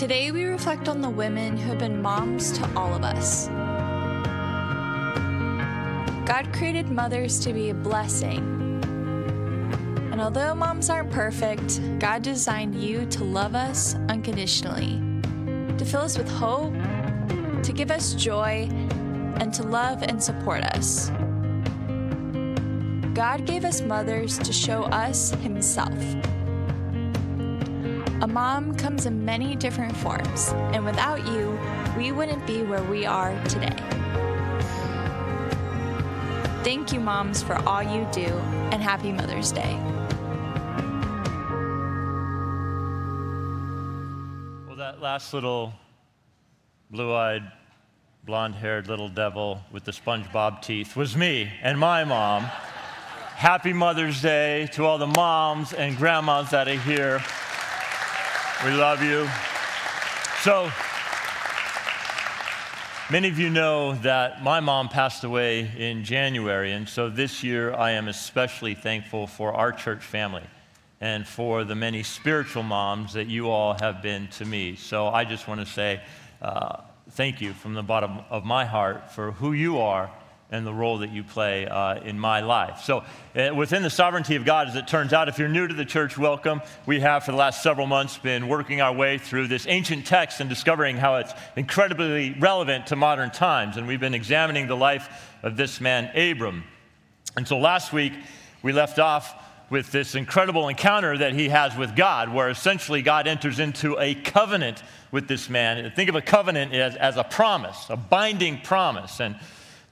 Today, we reflect on the women who have been moms to all of us. God created mothers to be a blessing. And although moms aren't perfect, God designed you to love us unconditionally, to fill us with hope, to give us joy, and to love and support us. God gave us mothers to show us Himself. A mom comes in many different forms, and without you, we wouldn't be where we are today. Thank you, moms, for all you do, and happy Mother's Day. Well, that last little blue eyed, blonde haired little devil with the SpongeBob teeth was me and my mom. Happy Mother's Day to all the moms and grandmas that are here. We love you. So, many of you know that my mom passed away in January, and so this year I am especially thankful for our church family and for the many spiritual moms that you all have been to me. So, I just want to say uh, thank you from the bottom of my heart for who you are and the role that you play uh, in my life. So, uh, within the sovereignty of God, as it turns out, if you're new to the church, welcome. We have, for the last several months, been working our way through this ancient text and discovering how it's incredibly relevant to modern times. And we've been examining the life of this man, Abram. And so, last week, we left off with this incredible encounter that he has with God, where essentially God enters into a covenant with this man. Think of a covenant as, as a promise, a binding promise. And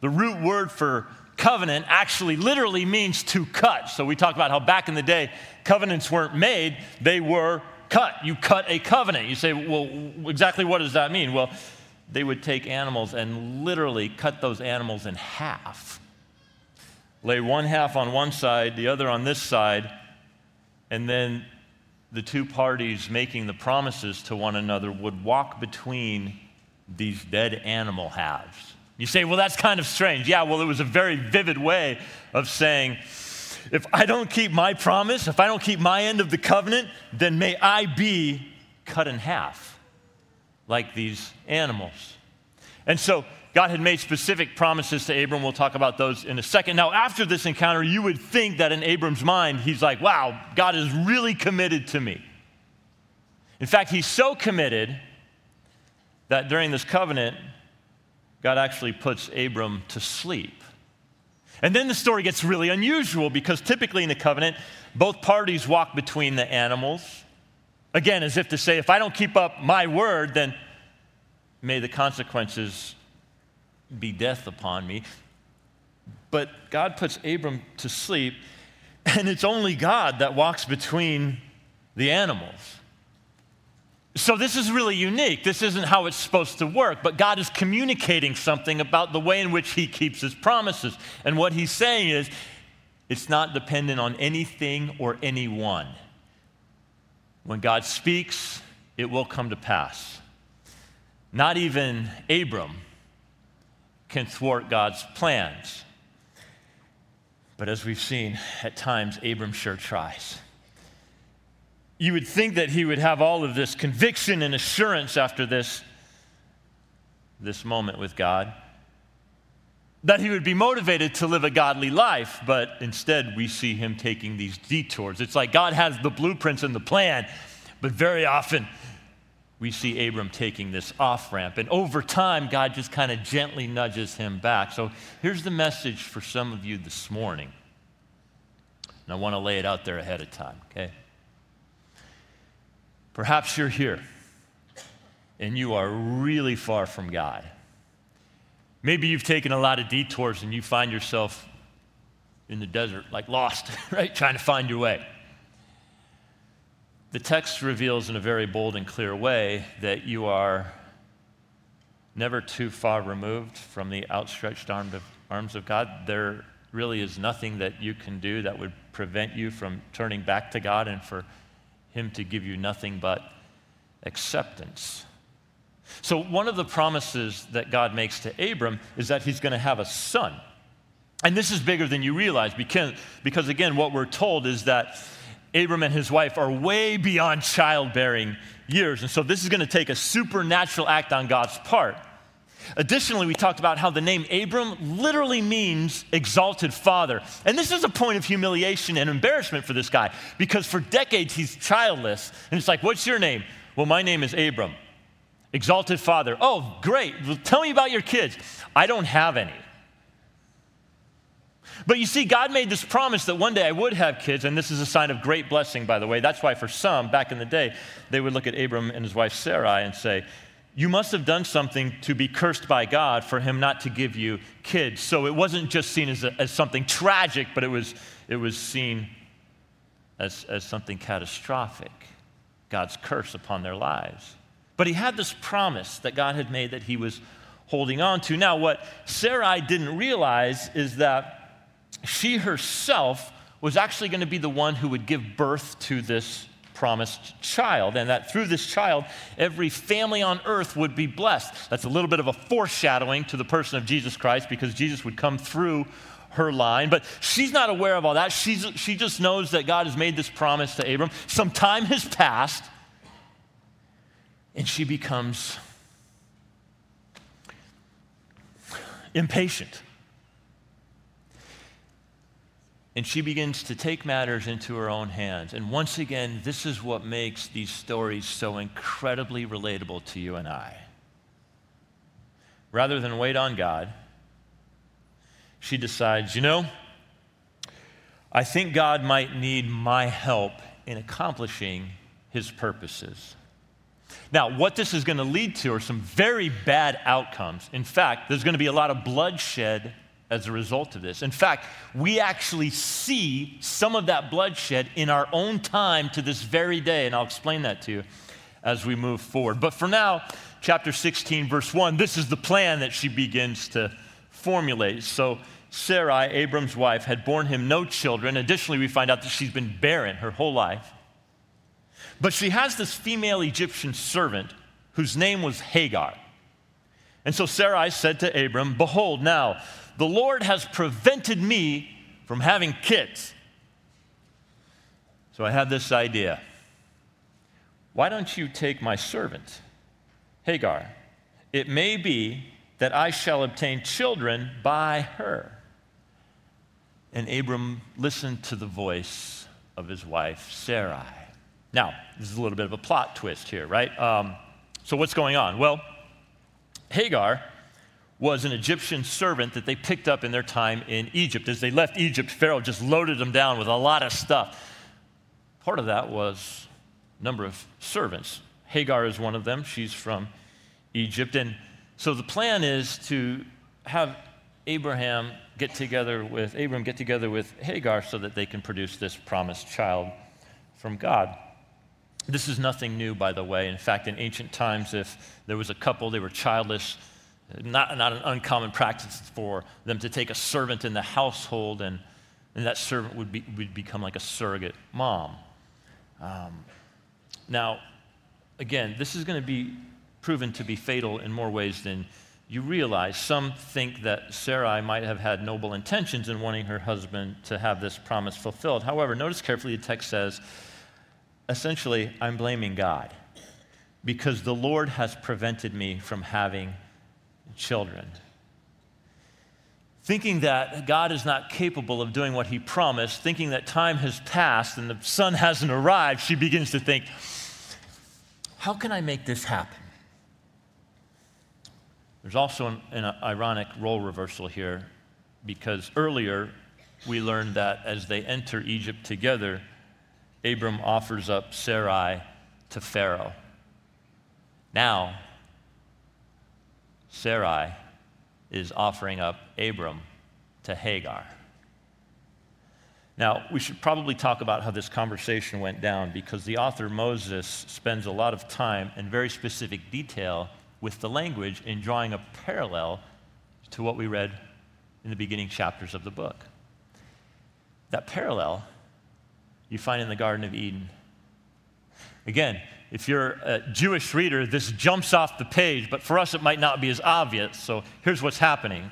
the root word for covenant actually literally means to cut. So we talked about how back in the day, covenants weren't made, they were cut. You cut a covenant. You say, well, exactly what does that mean? Well, they would take animals and literally cut those animals in half. Lay one half on one side, the other on this side, and then the two parties making the promises to one another would walk between these dead animal halves. You say, well, that's kind of strange. Yeah, well, it was a very vivid way of saying, if I don't keep my promise, if I don't keep my end of the covenant, then may I be cut in half like these animals. And so God had made specific promises to Abram. We'll talk about those in a second. Now, after this encounter, you would think that in Abram's mind, he's like, wow, God is really committed to me. In fact, he's so committed that during this covenant, God actually puts Abram to sleep. And then the story gets really unusual because typically in the covenant, both parties walk between the animals. Again, as if to say, if I don't keep up my word, then may the consequences be death upon me. But God puts Abram to sleep, and it's only God that walks between the animals. So, this is really unique. This isn't how it's supposed to work, but God is communicating something about the way in which He keeps His promises. And what He's saying is, it's not dependent on anything or anyone. When God speaks, it will come to pass. Not even Abram can thwart God's plans. But as we've seen, at times, Abram sure tries you would think that he would have all of this conviction and assurance after this, this moment with God, that he would be motivated to live a godly life, but instead we see him taking these detours. It's like God has the blueprints and the plan, but very often we see Abram taking this off ramp. And over time, God just kind of gently nudges him back. So here's the message for some of you this morning. And I want to lay it out there ahead of time, okay? Perhaps you're here and you are really far from God. Maybe you've taken a lot of detours and you find yourself in the desert, like lost, right? Trying to find your way. The text reveals in a very bold and clear way that you are never too far removed from the outstretched arms of God. There really is nothing that you can do that would prevent you from turning back to God and for him to give you nothing but acceptance. So, one of the promises that God makes to Abram is that he's going to have a son. And this is bigger than you realize because, because, again, what we're told is that Abram and his wife are way beyond childbearing years. And so this is going to take a supernatural act on God's part. Additionally, we talked about how the name Abram literally means exalted father. And this is a point of humiliation and embarrassment for this guy because for decades he's childless. And it's like, what's your name? Well, my name is Abram. Exalted father. Oh, great. Well, tell me about your kids. I don't have any. But you see, God made this promise that one day I would have kids, and this is a sign of great blessing, by the way. That's why, for some, back in the day, they would look at Abram and his wife Sarai and say, You must have done something to be cursed by God for him not to give you kids. So it wasn't just seen as, a, as something tragic, but it was, it was seen as, as something catastrophic God's curse upon their lives. But he had this promise that God had made that he was holding on to. Now, what Sarai didn't realize is that she herself was actually going to be the one who would give birth to this promised child, and that through this child, every family on earth would be blessed. That's a little bit of a foreshadowing to the person of Jesus Christ because Jesus would come through her line. But she's not aware of all that. She's, she just knows that God has made this promise to Abram. Some time has passed, and she becomes impatient. And she begins to take matters into her own hands. And once again, this is what makes these stories so incredibly relatable to you and I. Rather than wait on God, she decides, you know, I think God might need my help in accomplishing his purposes. Now, what this is going to lead to are some very bad outcomes. In fact, there's going to be a lot of bloodshed as a result of this. In fact, we actually see some of that bloodshed in our own time to this very day, and I'll explain that to you as we move forward. But for now, chapter 16, verse 1, this is the plan that she begins to formulate. So, Sarai, Abram's wife, had borne him no children. Additionally, we find out that she's been barren her whole life. But she has this female Egyptian servant whose name was Hagar. And so Sarai said to Abram, Behold, now, the Lord has prevented me from having kids. So I had this idea. Why don't you take my servant, Hagar? It may be that I shall obtain children by her. And Abram listened to the voice of his wife, Sarai. Now, this is a little bit of a plot twist here, right? Um, so, what's going on? Well, Hagar was an Egyptian servant that they picked up in their time in Egypt. As they left Egypt, Pharaoh just loaded them down with a lot of stuff. Part of that was a number of servants. Hagar is one of them. She's from Egypt. And so the plan is to have Abraham get together with Abram get together with Hagar so that they can produce this promised child from God. This is nothing new, by the way. In fact, in ancient times, if there was a couple, they were childless, not, not an uncommon practice for them to take a servant in the household and, and that servant would, be, would become like a surrogate mom. Um, now, again, this is going to be proven to be fatal in more ways than you realize. Some think that Sarai might have had noble intentions in wanting her husband to have this promise fulfilled. However, notice carefully the text says, essentially, I'm blaming God because the Lord has prevented me from having children. Thinking that God is not capable of doing what he promised, thinking that time has passed and the son hasn't arrived, she begins to think, how can I make this happen? There's also an, an ironic role reversal here because earlier we learned that as they enter Egypt together, Abram offers up Sarai to Pharaoh. Now, Sarai is offering up Abram to Hagar. Now, we should probably talk about how this conversation went down because the author Moses spends a lot of time and very specific detail with the language in drawing a parallel to what we read in the beginning chapters of the book. That parallel you find in the Garden of Eden. Again, if you're a Jewish reader, this jumps off the page, but for us it might not be as obvious. So here's what's happening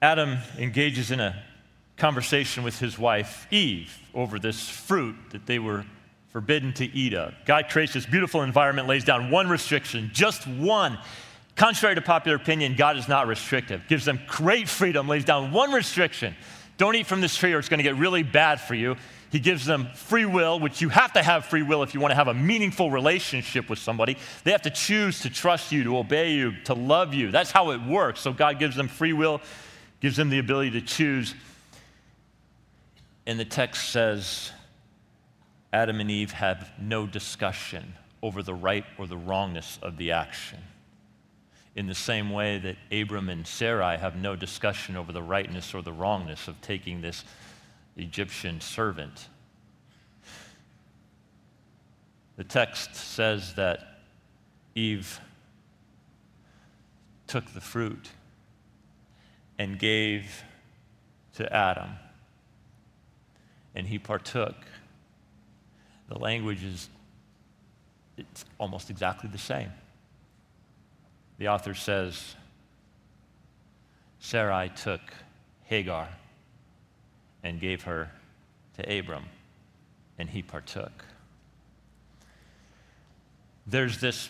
Adam engages in a conversation with his wife Eve over this fruit that they were forbidden to eat of. God creates this beautiful environment, lays down one restriction, just one. Contrary to popular opinion, God is not restrictive, gives them great freedom, lays down one restriction. Don't eat from this tree or it's going to get really bad for you. He gives them free will, which you have to have free will if you want to have a meaningful relationship with somebody. They have to choose to trust you, to obey you, to love you. That's how it works. So God gives them free will, gives them the ability to choose. And the text says, Adam and Eve have no discussion over the right or the wrongness of the action. In the same way that Abram and Sarai have no discussion over the rightness or the wrongness of taking this Egyptian servant. The text says that Eve took the fruit and gave to Adam, and he partook the language is it's almost exactly the same. The author says Sarai took Hagar and gave her to Abram, and he partook. There's this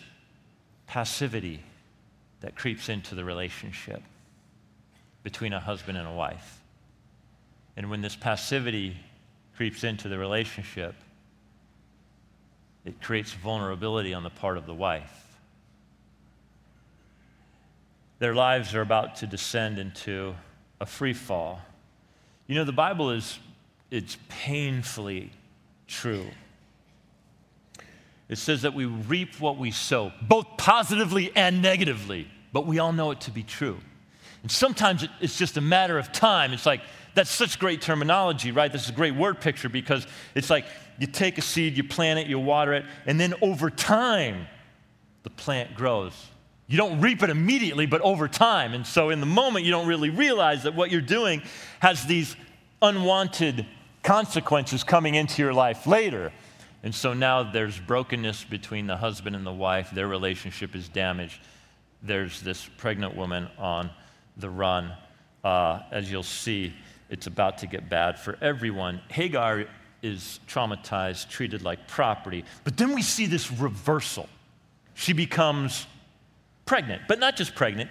passivity that creeps into the relationship between a husband and a wife. And when this passivity creeps into the relationship, it creates vulnerability on the part of the wife. Their lives are about to descend into a free fall. You know, the Bible is it's painfully true. It says that we reap what we sow, both positively and negatively, but we all know it to be true. And sometimes it's just a matter of time. It's like, that's such great terminology, right? This is a great word picture because it's like you take a seed, you plant it, you water it, and then over time, the plant grows. You don't reap it immediately, but over time. And so in the moment, you don't really realize that what you're doing has these unwanted consequences coming into your life later. And so now there's brokenness between the husband and the wife, their relationship is damaged. There's this pregnant woman on the run, uh, as you'll see it's about to get bad for everyone. Hagar is traumatized, treated like property. But then we see this reversal. She becomes pregnant, but not just pregnant,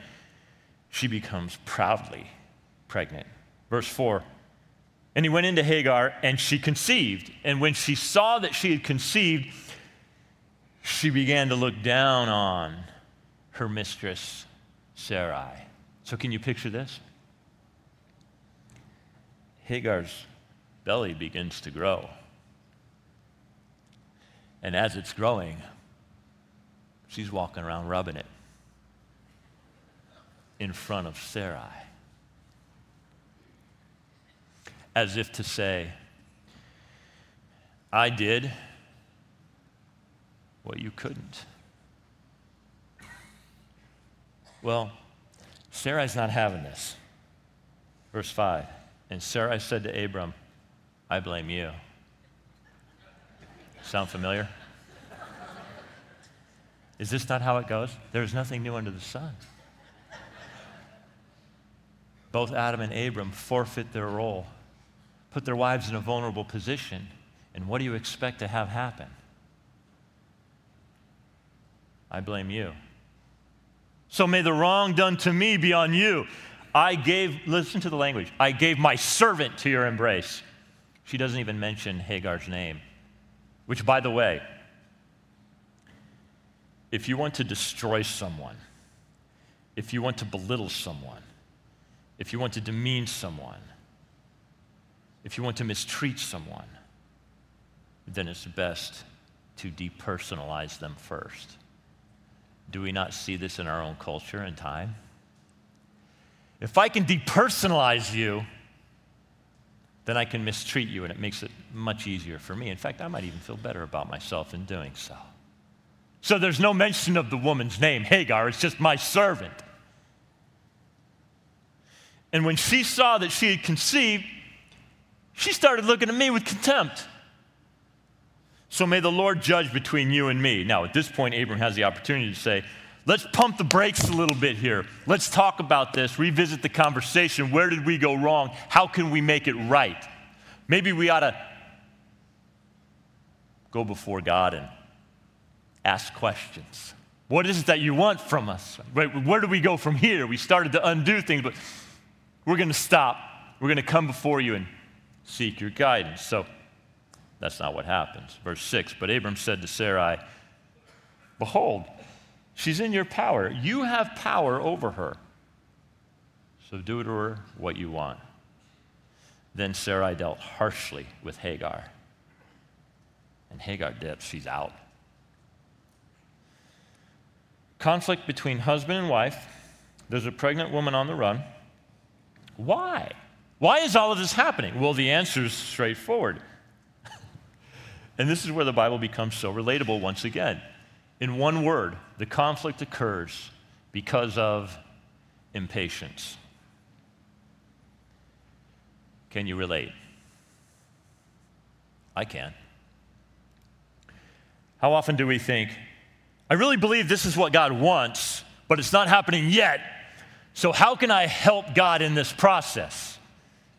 she becomes proudly pregnant. Verse 4 And he went into Hagar, and she conceived. And when she saw that she had conceived, she began to look down on her mistress, Sarai. So, can you picture this? Hagar's belly begins to grow. And as it's growing, she's walking around rubbing it in front of Sarai. As if to say, I did what you couldn't. Well, Sarai's not having this. Verse 5. And Sarai said to Abram, I blame you. Sound familiar? Is this not how it goes? There is nothing new under the sun. Both Adam and Abram forfeit their role, put their wives in a vulnerable position. And what do you expect to have happen? I blame you. So may the wrong done to me be on you. I gave, listen to the language, I gave my servant to your embrace. She doesn't even mention Hagar's name, which, by the way, if you want to destroy someone, if you want to belittle someone, if you want to demean someone, if you want to mistreat someone, then it's best to depersonalize them first. Do we not see this in our own culture and time? If I can depersonalize you, then I can mistreat you, and it makes it much easier for me. In fact, I might even feel better about myself in doing so. So there's no mention of the woman's name, Hagar, it's just my servant. And when she saw that she had conceived, she started looking at me with contempt. So may the Lord judge between you and me. Now, at this point, Abram has the opportunity to say, let's pump the brakes a little bit here. Let's talk about this, revisit the conversation. Where did we go wrong? How can we make it right? Maybe we ought to go before God and ask questions. What is it that you want from us? Where do we go from here? We started to undo things, but we're going to stop. We're going to come before you and seek your guidance. So that's not what happens. Verse 6 But Abram said to Sarai, Behold, she's in your power. You have power over her. So do to her what you want. Then Sarai dealt harshly with Hagar. And Hagar dips, she's out. Conflict between husband and wife. There's a pregnant woman on the run. Why? Why is all of this happening? Well, the answer is straightforward. and this is where the Bible becomes so relatable once again. In one word, the conflict occurs because of impatience. Can you relate? I can. How often do we think, I really believe this is what God wants, but it's not happening yet, so how can I help God in this process?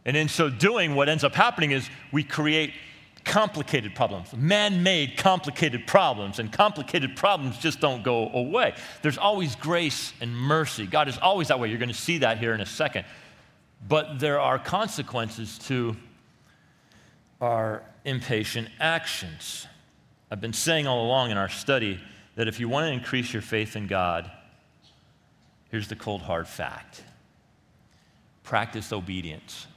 And in so doing, what ends up happening is we create complicated problems, man made complicated problems, and complicated problems just don't go away. There's always grace and mercy. God is always that way. You're going to see that here in a second. But there are consequences to our impatient actions. I've been saying all along in our study that if you want to increase your faith in God, here's the cold hard fact practice obedience.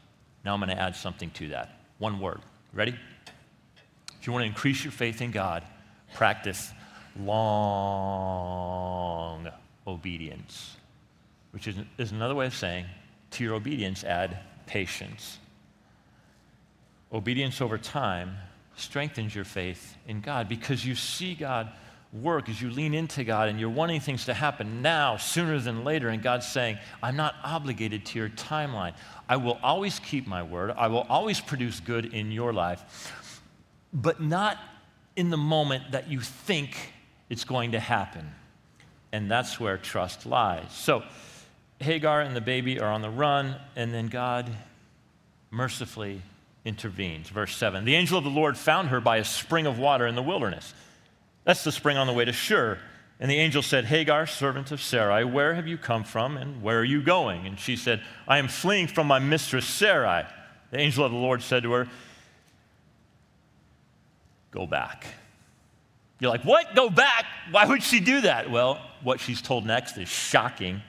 Now I'm going to add something to that. One word. Ready? If you want to increase your faith in God, practice long obedience, which is, is another way of saying to your obedience, add patience. Obedience over time strengthens your faith in God because you see God work as you lean into God and you're wanting things to happen now sooner than later. And God's saying, I'm not obligated to your timeline. I will always keep my word, I will always produce good in your life, but not in the moment that you think it's going to happen. And that's where trust lies. So, Hagar and the baby are on the run, and then God mercifully intervenes. Verse 7 The angel of the Lord found her by a spring of water in the wilderness. That's the spring on the way to Shur. And the angel said, Hagar, servant of Sarai, where have you come from and where are you going? And she said, I am fleeing from my mistress Sarai. The angel of the Lord said to her, Go back. You're like, What? Go back? Why would she do that? Well, what she's told next is shocking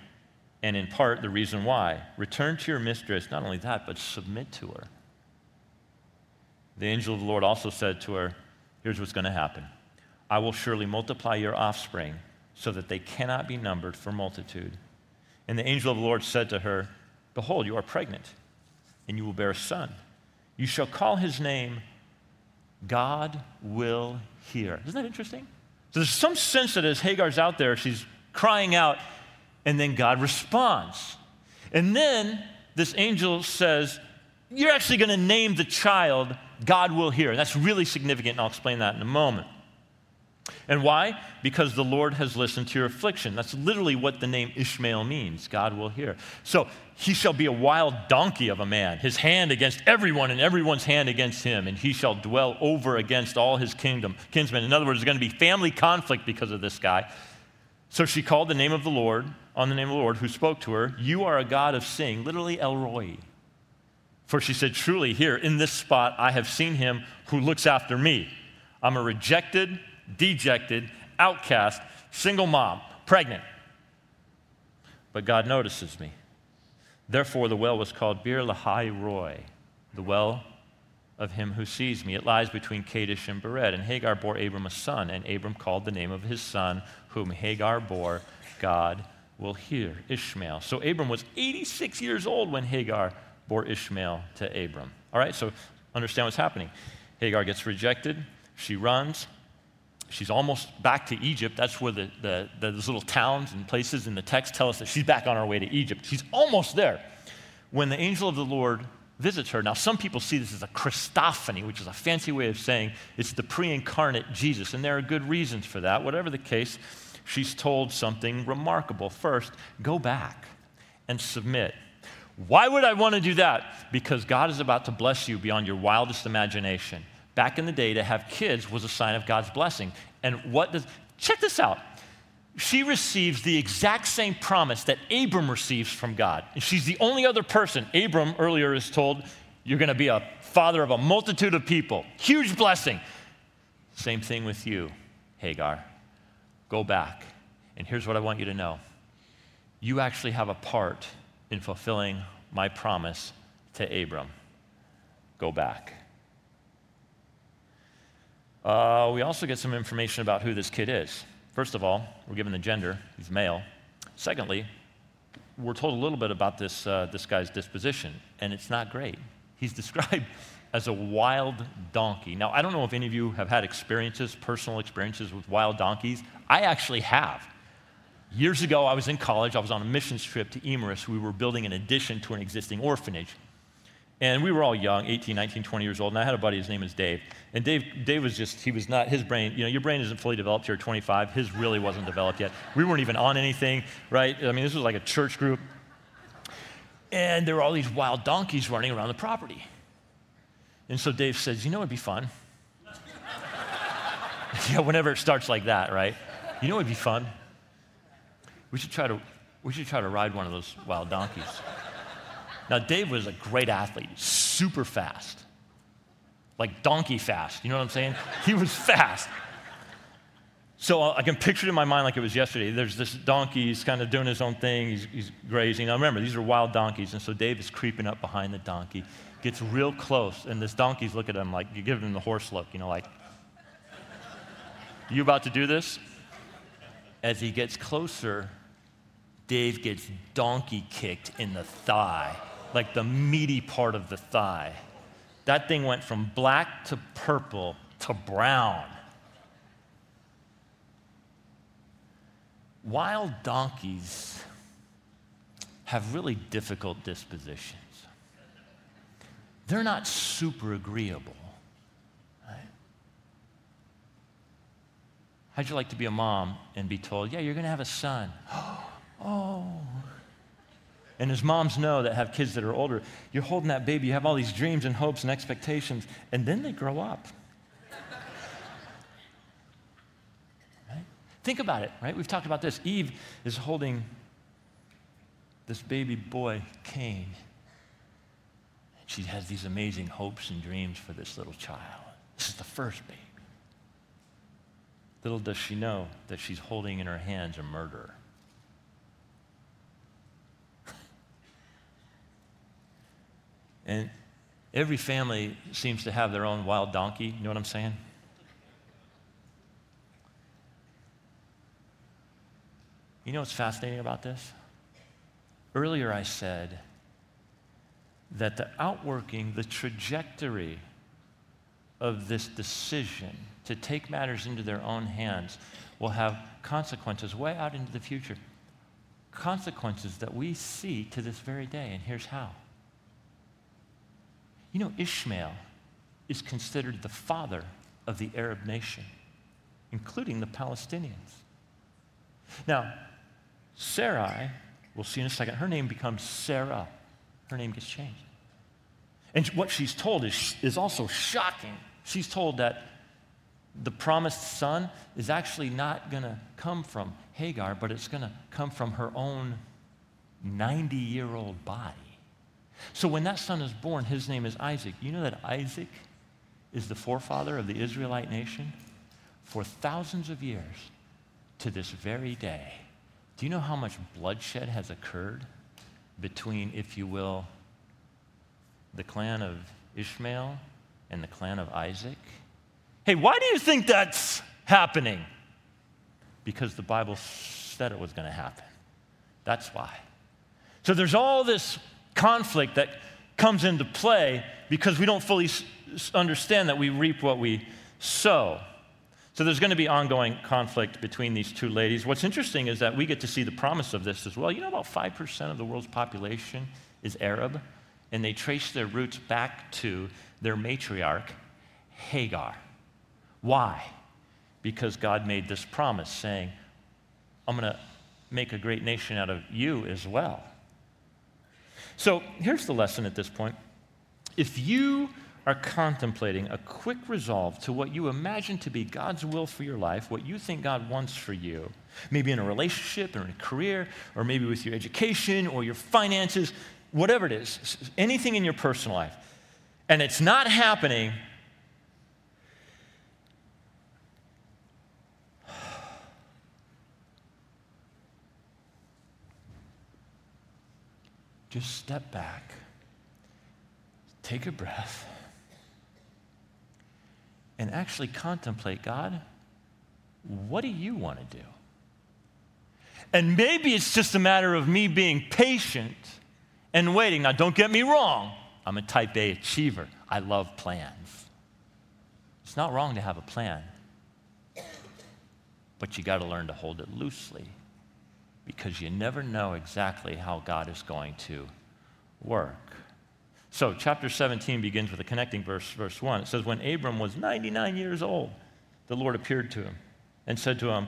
and in part the reason why. Return to your mistress, not only that, but submit to her. The angel of the Lord also said to her, Here's what's going to happen I will surely multiply your offspring so that they cannot be numbered for multitude. And the angel of the Lord said to her, Behold, you are pregnant, and you will bear a son. You shall call his name God will hear. Isn't that interesting? So there's some sense that as Hagar's out there, she's crying out, and then God responds. And then this angel says, You're actually going to name the child God will hear. And that's really significant, and I'll explain that in a moment. And why? Because the Lord has listened to your affliction. That's literally what the name Ishmael means God will hear. So he shall be a wild donkey of a man, his hand against everyone, and everyone's hand against him, and he shall dwell over against all his kingdom, kinsmen. In other words, there's going to be family conflict because of this guy. So she called the name of the Lord, on the name of the Lord, who spoke to her, You are a God of seeing, literally El Roi. For she said, Truly, here in this spot, I have seen him who looks after me. I'm a rejected, dejected, outcast, single mom, pregnant. But God notices me. Therefore, the well was called Beer Lahai Roi, the well of him who sees me. It lies between Kadesh and Bered. And Hagar bore Abram a son, and Abram called the name of his son, whom Hagar bore, God will hear, Ishmael. So Abram was 86 years old when Hagar bore Ishmael to Abram. All right, so understand what's happening. Hagar gets rejected, she runs. She's almost back to Egypt. That's where the, the, those little towns and places in the text tell us that she's back on her way to Egypt. She's almost there when the angel of the Lord visits her. Now, some people see this as a Christophany, which is a fancy way of saying it's the pre incarnate Jesus, and there are good reasons for that. Whatever the case, she's told something remarkable. First, go back and submit. Why would I want to do that? Because God is about to bless you beyond your wildest imagination. Back in the day, to have kids was a sign of God's blessing. And what does, check this out. She receives the exact same promise that Abram receives from God. And she's the only other person. Abram earlier is told, You're going to be a father of a multitude of people. Huge blessing. Same thing with you, Hagar. Go back. And here's what I want you to know you actually have a part in fulfilling my promise to Abram. Go back. Uh, we also get some information about who this kid is. First of all, we're given the gender, he's male. Secondly, we're told a little bit about this, uh, this guy's disposition, and it's not great. He's described as a wild donkey. Now, I don't know if any of you have had experiences, personal experiences with wild donkeys. I actually have. Years ago, I was in college. I was on a missions trip to Imerus. We were building an addition to an existing orphanage. And we were all young, 18, 19, 20 years old. And I had a buddy, his name is Dave. And Dave, Dave was just, he was not, his brain, you know, your brain isn't fully developed here at 25. His really wasn't developed yet. We weren't even on anything, right? I mean, this was like a church group. And there were all these wild donkeys running around the property. And so Dave says, you know, it'd be fun. yeah, whenever it starts like that, right? You know, it'd be fun. We should try to, we should try to ride one of those wild donkeys. Now, Dave was a great athlete, super fast, like donkey fast. You know what I'm saying? He was fast. So uh, I can picture it in my mind like it was yesterday. There's this donkey, he's kind of doing his own thing, he's, he's grazing. Now remember, these are wild donkeys, and so Dave is creeping up behind the donkey, gets real close, and this donkey's looking at him like, you give him the horse look, you know, like, you about to do this? As he gets closer, Dave gets donkey kicked in the thigh like the meaty part of the thigh. That thing went from black to purple to brown. Wild donkeys have really difficult dispositions. They're not super agreeable. How'd you like to be a mom and be told, yeah, you're going to have a son? oh, and as moms know that have kids that are older, you're holding that baby, you have all these dreams and hopes and expectations, and then they grow up. right? Think about it, right? We've talked about this. Eve is holding this baby boy, Cain. She has these amazing hopes and dreams for this little child. This is the first baby. Little does she know that she's holding in her hands a murderer. And every family seems to have their own wild donkey. You know what I'm saying? You know what's fascinating about this? Earlier I said that the outworking, the trajectory of this decision to take matters into their own hands will have consequences way out into the future. Consequences that we see to this very day, and here's how. You know, Ishmael is considered the father of the Arab nation, including the Palestinians. Now, Sarai, we'll see in a second, her name becomes Sarah. Her name gets changed. And what she's told is, is also shocking. She's told that the promised son is actually not going to come from Hagar, but it's going to come from her own 90 year old body. So when that son is born, his name is Isaac. You know that Isaac is the forefather of the Israelite nation? For thousands of years to this very day. Do you know how much bloodshed has occurred between, if you will, the clan of Ishmael and the clan of Isaac? Hey, why do you think that's happening? Because the Bible said it was going to happen. That's why. So there's all this conflict that comes into play because we don't fully understand that we reap what we sow. So there's going to be ongoing conflict between these two ladies. What's interesting is that we get to see the promise of this as well. You know, about 5% of the world's population is Arab, and they trace their roots back to their matriarch, Hagar. Why? Because God made this promise saying, I'm going to make a great nation out of you as well. So here's the lesson at this point. If you are contemplating a quick resolve to what you imagine to be God's will for your life, what you think God wants for you, maybe in a relationship or in a career, or maybe with your education or your finances, whatever it is, anything in your personal life, and it's not happening, just step back, take a breath, and actually contemplate God, what do you want to do? And maybe it's just a matter of me being patient and waiting. Now, don't get me wrong, I'm a type A achiever. I love plans. It's not wrong to have a plan, but you got to learn to hold it loosely because you never know exactly how God is going to work. So, chapter 17 begins with a connecting verse, verse 1. It says, When Abram was 99 years old, the Lord appeared to him and said to him,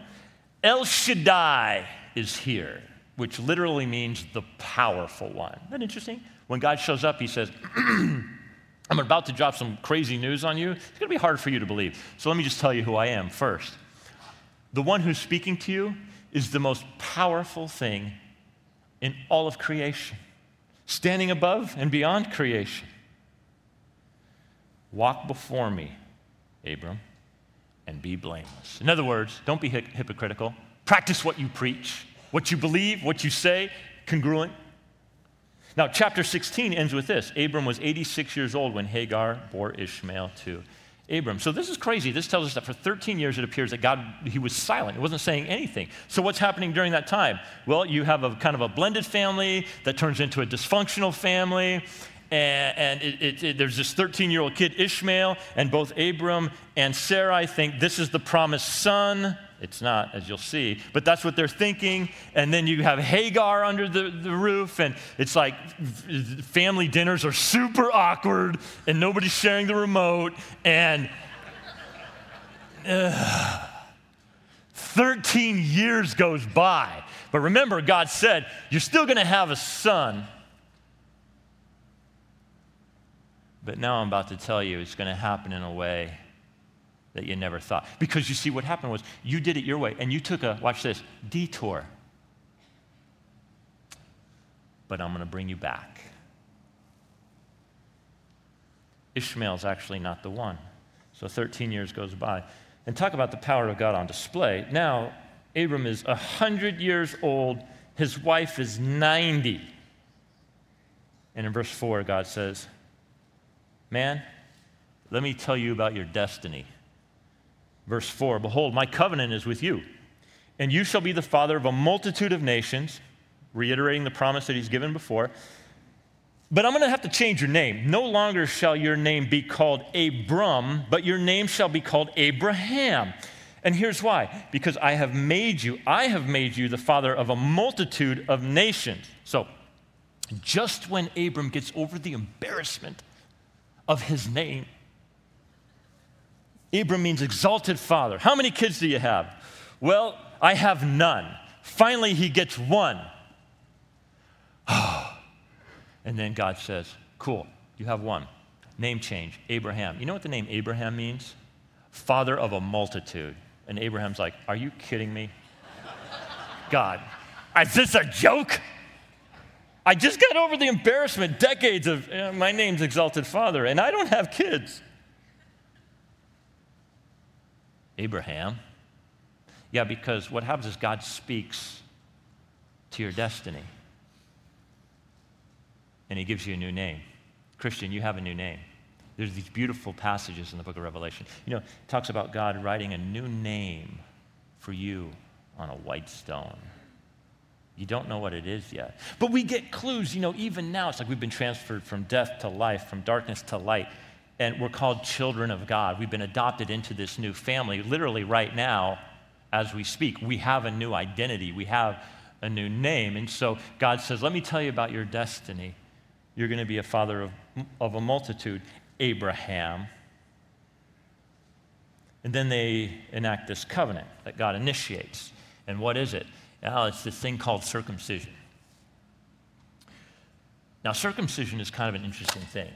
El Shaddai is here, which literally means the powerful one. Isn't that interesting? When God shows up, he says, I'm about to drop some crazy news on you. It's going to be hard for you to believe. So let me just tell you who I am first. The one who's speaking to you is the most powerful thing in all of creation, standing above and beyond creation. Walk before me, Abram, and be blameless. In other words, don't be hypocritical. Practice what you preach, what you believe, what you say, congruent. Now, chapter 16 ends with this Abram was 86 years old when Hagar bore Ishmael to Abram. So this is crazy. This tells us that for 13 years it appears that God, he was silent. He wasn't saying anything. So what's happening during that time? Well, you have a kind of a blended family that turns into a dysfunctional family. And, and it, it, it, there's this 13 year old kid, Ishmael, and both Abram and Sarai think this is the promised son. It's not, as you'll see, but that's what they're thinking. And then you have Hagar under the, the roof, and it's like family dinners are super awkward, and nobody's sharing the remote. And uh, 13 years goes by. But remember, God said, You're still going to have a son. But now I'm about to tell you it's going to happen in a way that you never thought. Because you see, what happened was you did it your way and you took a, watch this, detour. But I'm going to bring you back. Ishmael's actually not the one. So 13 years goes by. And talk about the power of God on display. Now, Abram is 100 years old, his wife is 90. And in verse 4, God says, Man, let me tell you about your destiny. Verse 4 Behold, my covenant is with you, and you shall be the father of a multitude of nations, reiterating the promise that he's given before. But I'm going to have to change your name. No longer shall your name be called Abram, but your name shall be called Abraham. And here's why because I have made you, I have made you the father of a multitude of nations. So, just when Abram gets over the embarrassment of his name, Abram means exalted father. How many kids do you have? Well, I have none. Finally, he gets one. and then God says, Cool, you have one. Name change, Abraham. You know what the name Abraham means? Father of a multitude. And Abraham's like, Are you kidding me? God, is this a joke? I just got over the embarrassment, decades of my name's Exalted Father, and I don't have kids. Abraham. Yeah, because what happens is God speaks to your destiny. And he gives you a new name. Christian, you have a new name. There's these beautiful passages in the book of Revelation. You know, it talks about God writing a new name for you on a white stone. You don't know what it is yet. But we get clues, you know, even now. It's like we've been transferred from death to life, from darkness to light and we're called children of God. We've been adopted into this new family. Literally, right now, as we speak, we have a new identity, we have a new name. And so God says, Let me tell you about your destiny. You're going to be a father of, of a multitude, Abraham. And then they enact this covenant that God initiates. And what is it? Now, it's this thing called circumcision. Now, circumcision is kind of an interesting thing,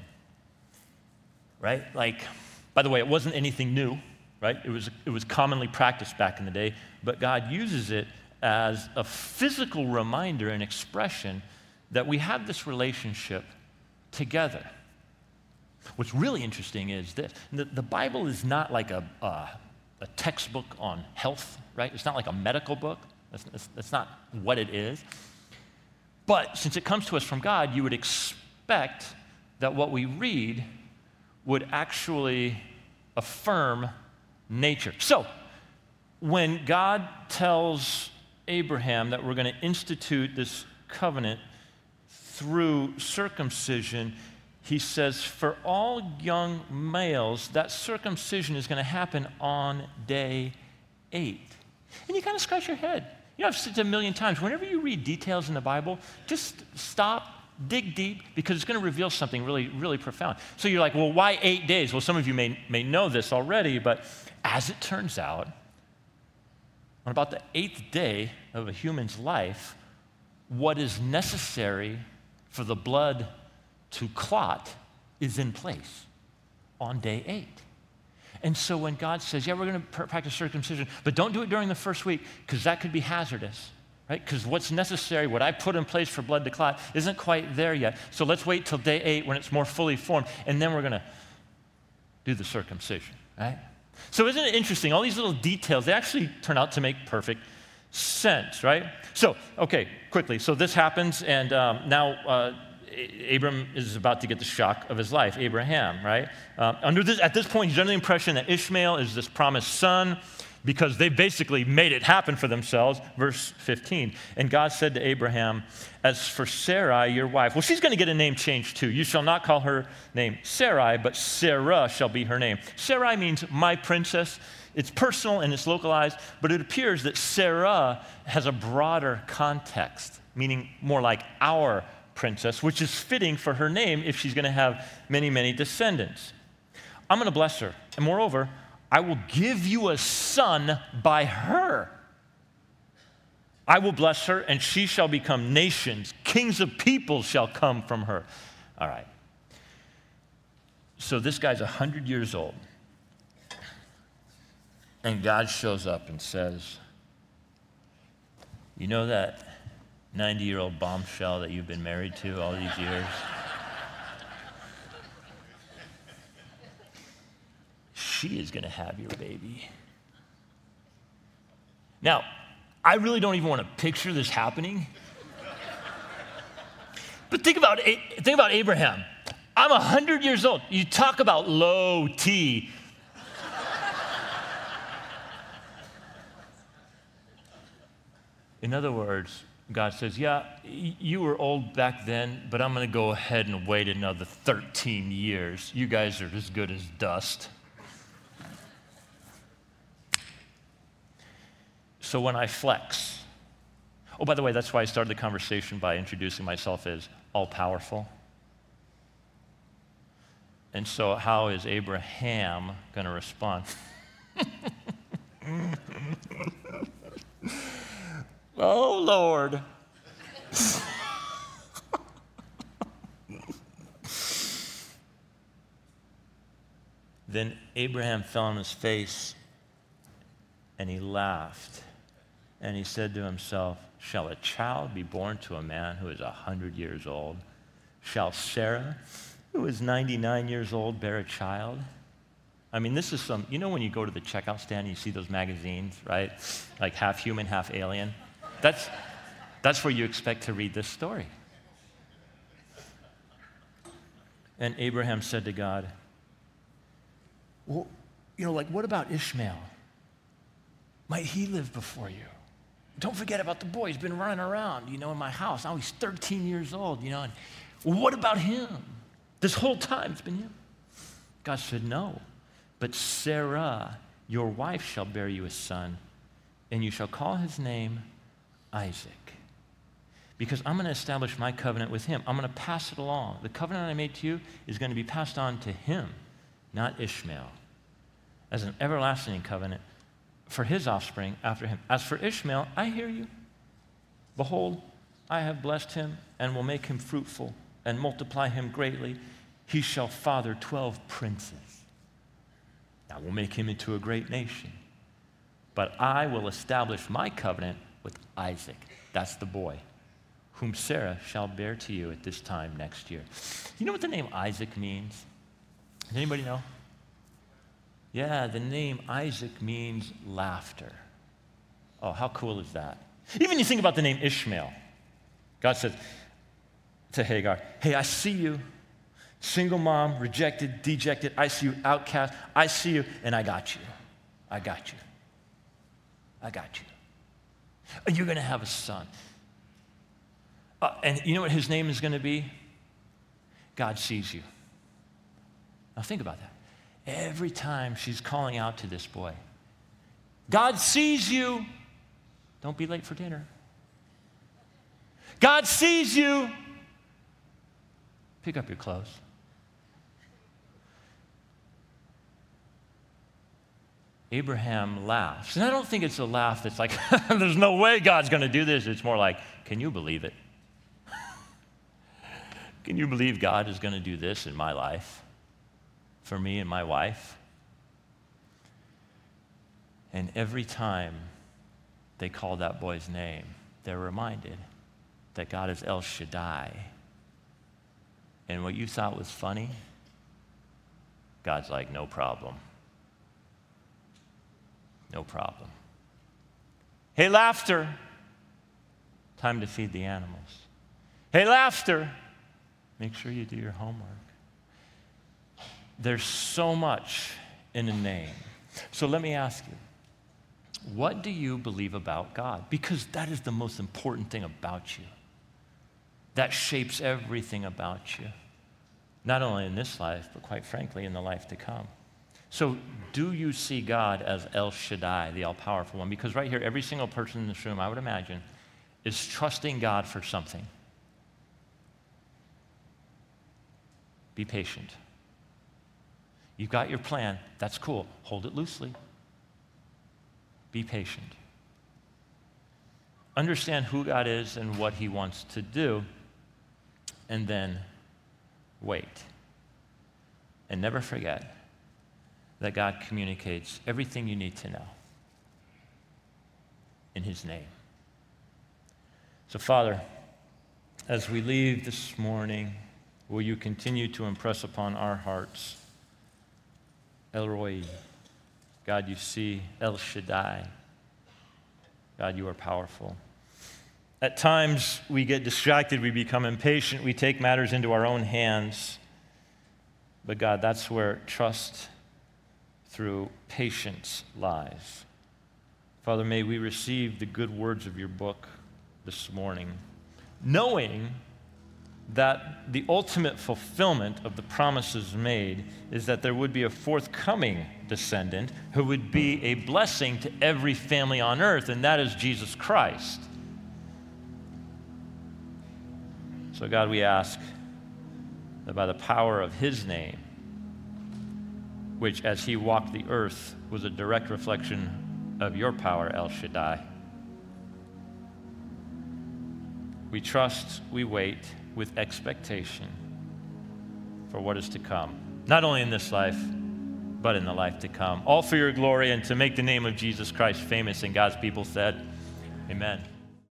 right? Like, by the way, it wasn't anything new, right? It was, it was commonly practiced back in the day, but God uses it as a physical reminder and expression that we have this relationship together. What's really interesting is this the, the Bible is not like a, a, a, textbook on health, right? It's not like a medical book. That's, that's, that's not what it is. But since it comes to us from God, you would expect that what we read would actually affirm nature. So, when God tells Abraham that we're going to institute this covenant through circumcision, he says, for all young males, that circumcision is going to happen on day eight. And you kind of scratch your head. You know, I've said it a million times. Whenever you read details in the Bible, just stop, dig deep, because it's going to reveal something really, really profound. So you're like, well, why eight days? Well, some of you may, may know this already, but as it turns out, on about the eighth day of a human's life, what is necessary for the blood to clot is in place on day eight. And so when God says, yeah, we're going to practice circumcision, but don't do it during the first week because that could be hazardous, right? Because what's necessary, what I put in place for blood to clot, isn't quite there yet. So let's wait till day eight when it's more fully formed, and then we're going to do the circumcision, right? So isn't it interesting? All these little details, they actually turn out to make perfect sense, right? So, okay, quickly. So this happens, and um, now uh, Abram is about to get the shock of his life, Abraham, right? Um, under this, at this point, he's under the impression that Ishmael is this promised son because they basically made it happen for themselves. Verse 15. And God said to Abraham, As for Sarai, your wife, well, she's going to get a name change too. You shall not call her name Sarai, but Sarah shall be her name. Sarai means my princess. It's personal and it's localized, but it appears that Sarah has a broader context, meaning more like our princess, which is fitting for her name if she's going to have many, many descendants. I'm going to bless her. And moreover, I will give you a son by her. I will bless her, and she shall become nations. Kings of peoples shall come from her. All right. So this guy's 100 years old. And God shows up and says, You know that 90 year old bombshell that you've been married to all these years? She is going to have your baby. Now, I really don't even want to picture this happening. But think about, think about Abraham. I'm 100 years old. You talk about low T. In other words, God says, Yeah, you were old back then, but I'm going to go ahead and wait another 13 years. You guys are as good as dust. So when I flex, oh, by the way, that's why I started the conversation by introducing myself as all powerful. And so, how is Abraham going to respond? oh, Lord. then Abraham fell on his face and he laughed. And he said to himself, Shall a child be born to a man who is a 100 years old? Shall Sarah, who is 99 years old, bear a child? I mean, this is some, you know, when you go to the checkout stand and you see those magazines, right? Like half human, half alien? That's, that's where you expect to read this story. And Abraham said to God, Well, you know, like, what about Ishmael? Might he live before you? Don't forget about the boy. He's been running around, you know, in my house. Now he's 13 years old, you know. And what about him? This whole time it's been him. God said, No. But Sarah, your wife, shall bear you a son, and you shall call his name Isaac. Because I'm going to establish my covenant with him. I'm going to pass it along. The covenant I made to you is going to be passed on to him, not Ishmael, as an everlasting covenant for his offspring after him. As for Ishmael, I hear you. Behold, I have blessed him and will make him fruitful and multiply him greatly. He shall father 12 princes. I will make him into a great nation. But I will establish my covenant with Isaac. That's the boy whom Sarah shall bear to you at this time next year. You know what the name Isaac means? Does anybody know? Yeah, the name Isaac means laughter. Oh, how cool is that? Even you think about the name Ishmael. God says to Hagar, Hey, I see you. Single mom, rejected, dejected. I see you outcast. I see you, and I got you. I got you. I got you. You're going to have a son. Uh, and you know what his name is going to be? God sees you. Now think about that. Every time she's calling out to this boy, God sees you. Don't be late for dinner. God sees you. Pick up your clothes. Abraham laughs. And I don't think it's a laugh that's like, there's no way God's going to do this. It's more like, can you believe it? Can you believe God is going to do this in my life for me and my wife? And every time they call that boy's name, they're reminded that God is El Shaddai. And what you thought was funny, God's like, no problem. No problem. Hey, laughter. Time to feed the animals. Hey, laughter. Make sure you do your homework. There's so much in a name. So let me ask you what do you believe about God? Because that is the most important thing about you. That shapes everything about you, not only in this life, but quite frankly, in the life to come. So, do you see God as El Shaddai, the all powerful one? Because right here, every single person in this room, I would imagine, is trusting God for something. Be patient. You've got your plan. That's cool. Hold it loosely. Be patient. Understand who God is and what He wants to do, and then wait. And never forget that God communicates everything you need to know in His name. So, Father, as we leave this morning, will you continue to impress upon our hearts El Roi? God, you see El Shaddai. God, you are powerful. At times, we get distracted, we become impatient, we take matters into our own hands. But God, that's where trust through patience lies. Father, may we receive the good words of your book this morning, knowing that the ultimate fulfillment of the promises made is that there would be a forthcoming descendant who would be a blessing to every family on earth, and that is Jesus Christ. So, God, we ask that by the power of his name, which as he walked the earth was a direct reflection of your power, El Shaddai, we trust, we wait with expectation for what is to come, not only in this life, but in the life to come. All for your glory and to make the name of Jesus Christ famous. And God's people said, Amen.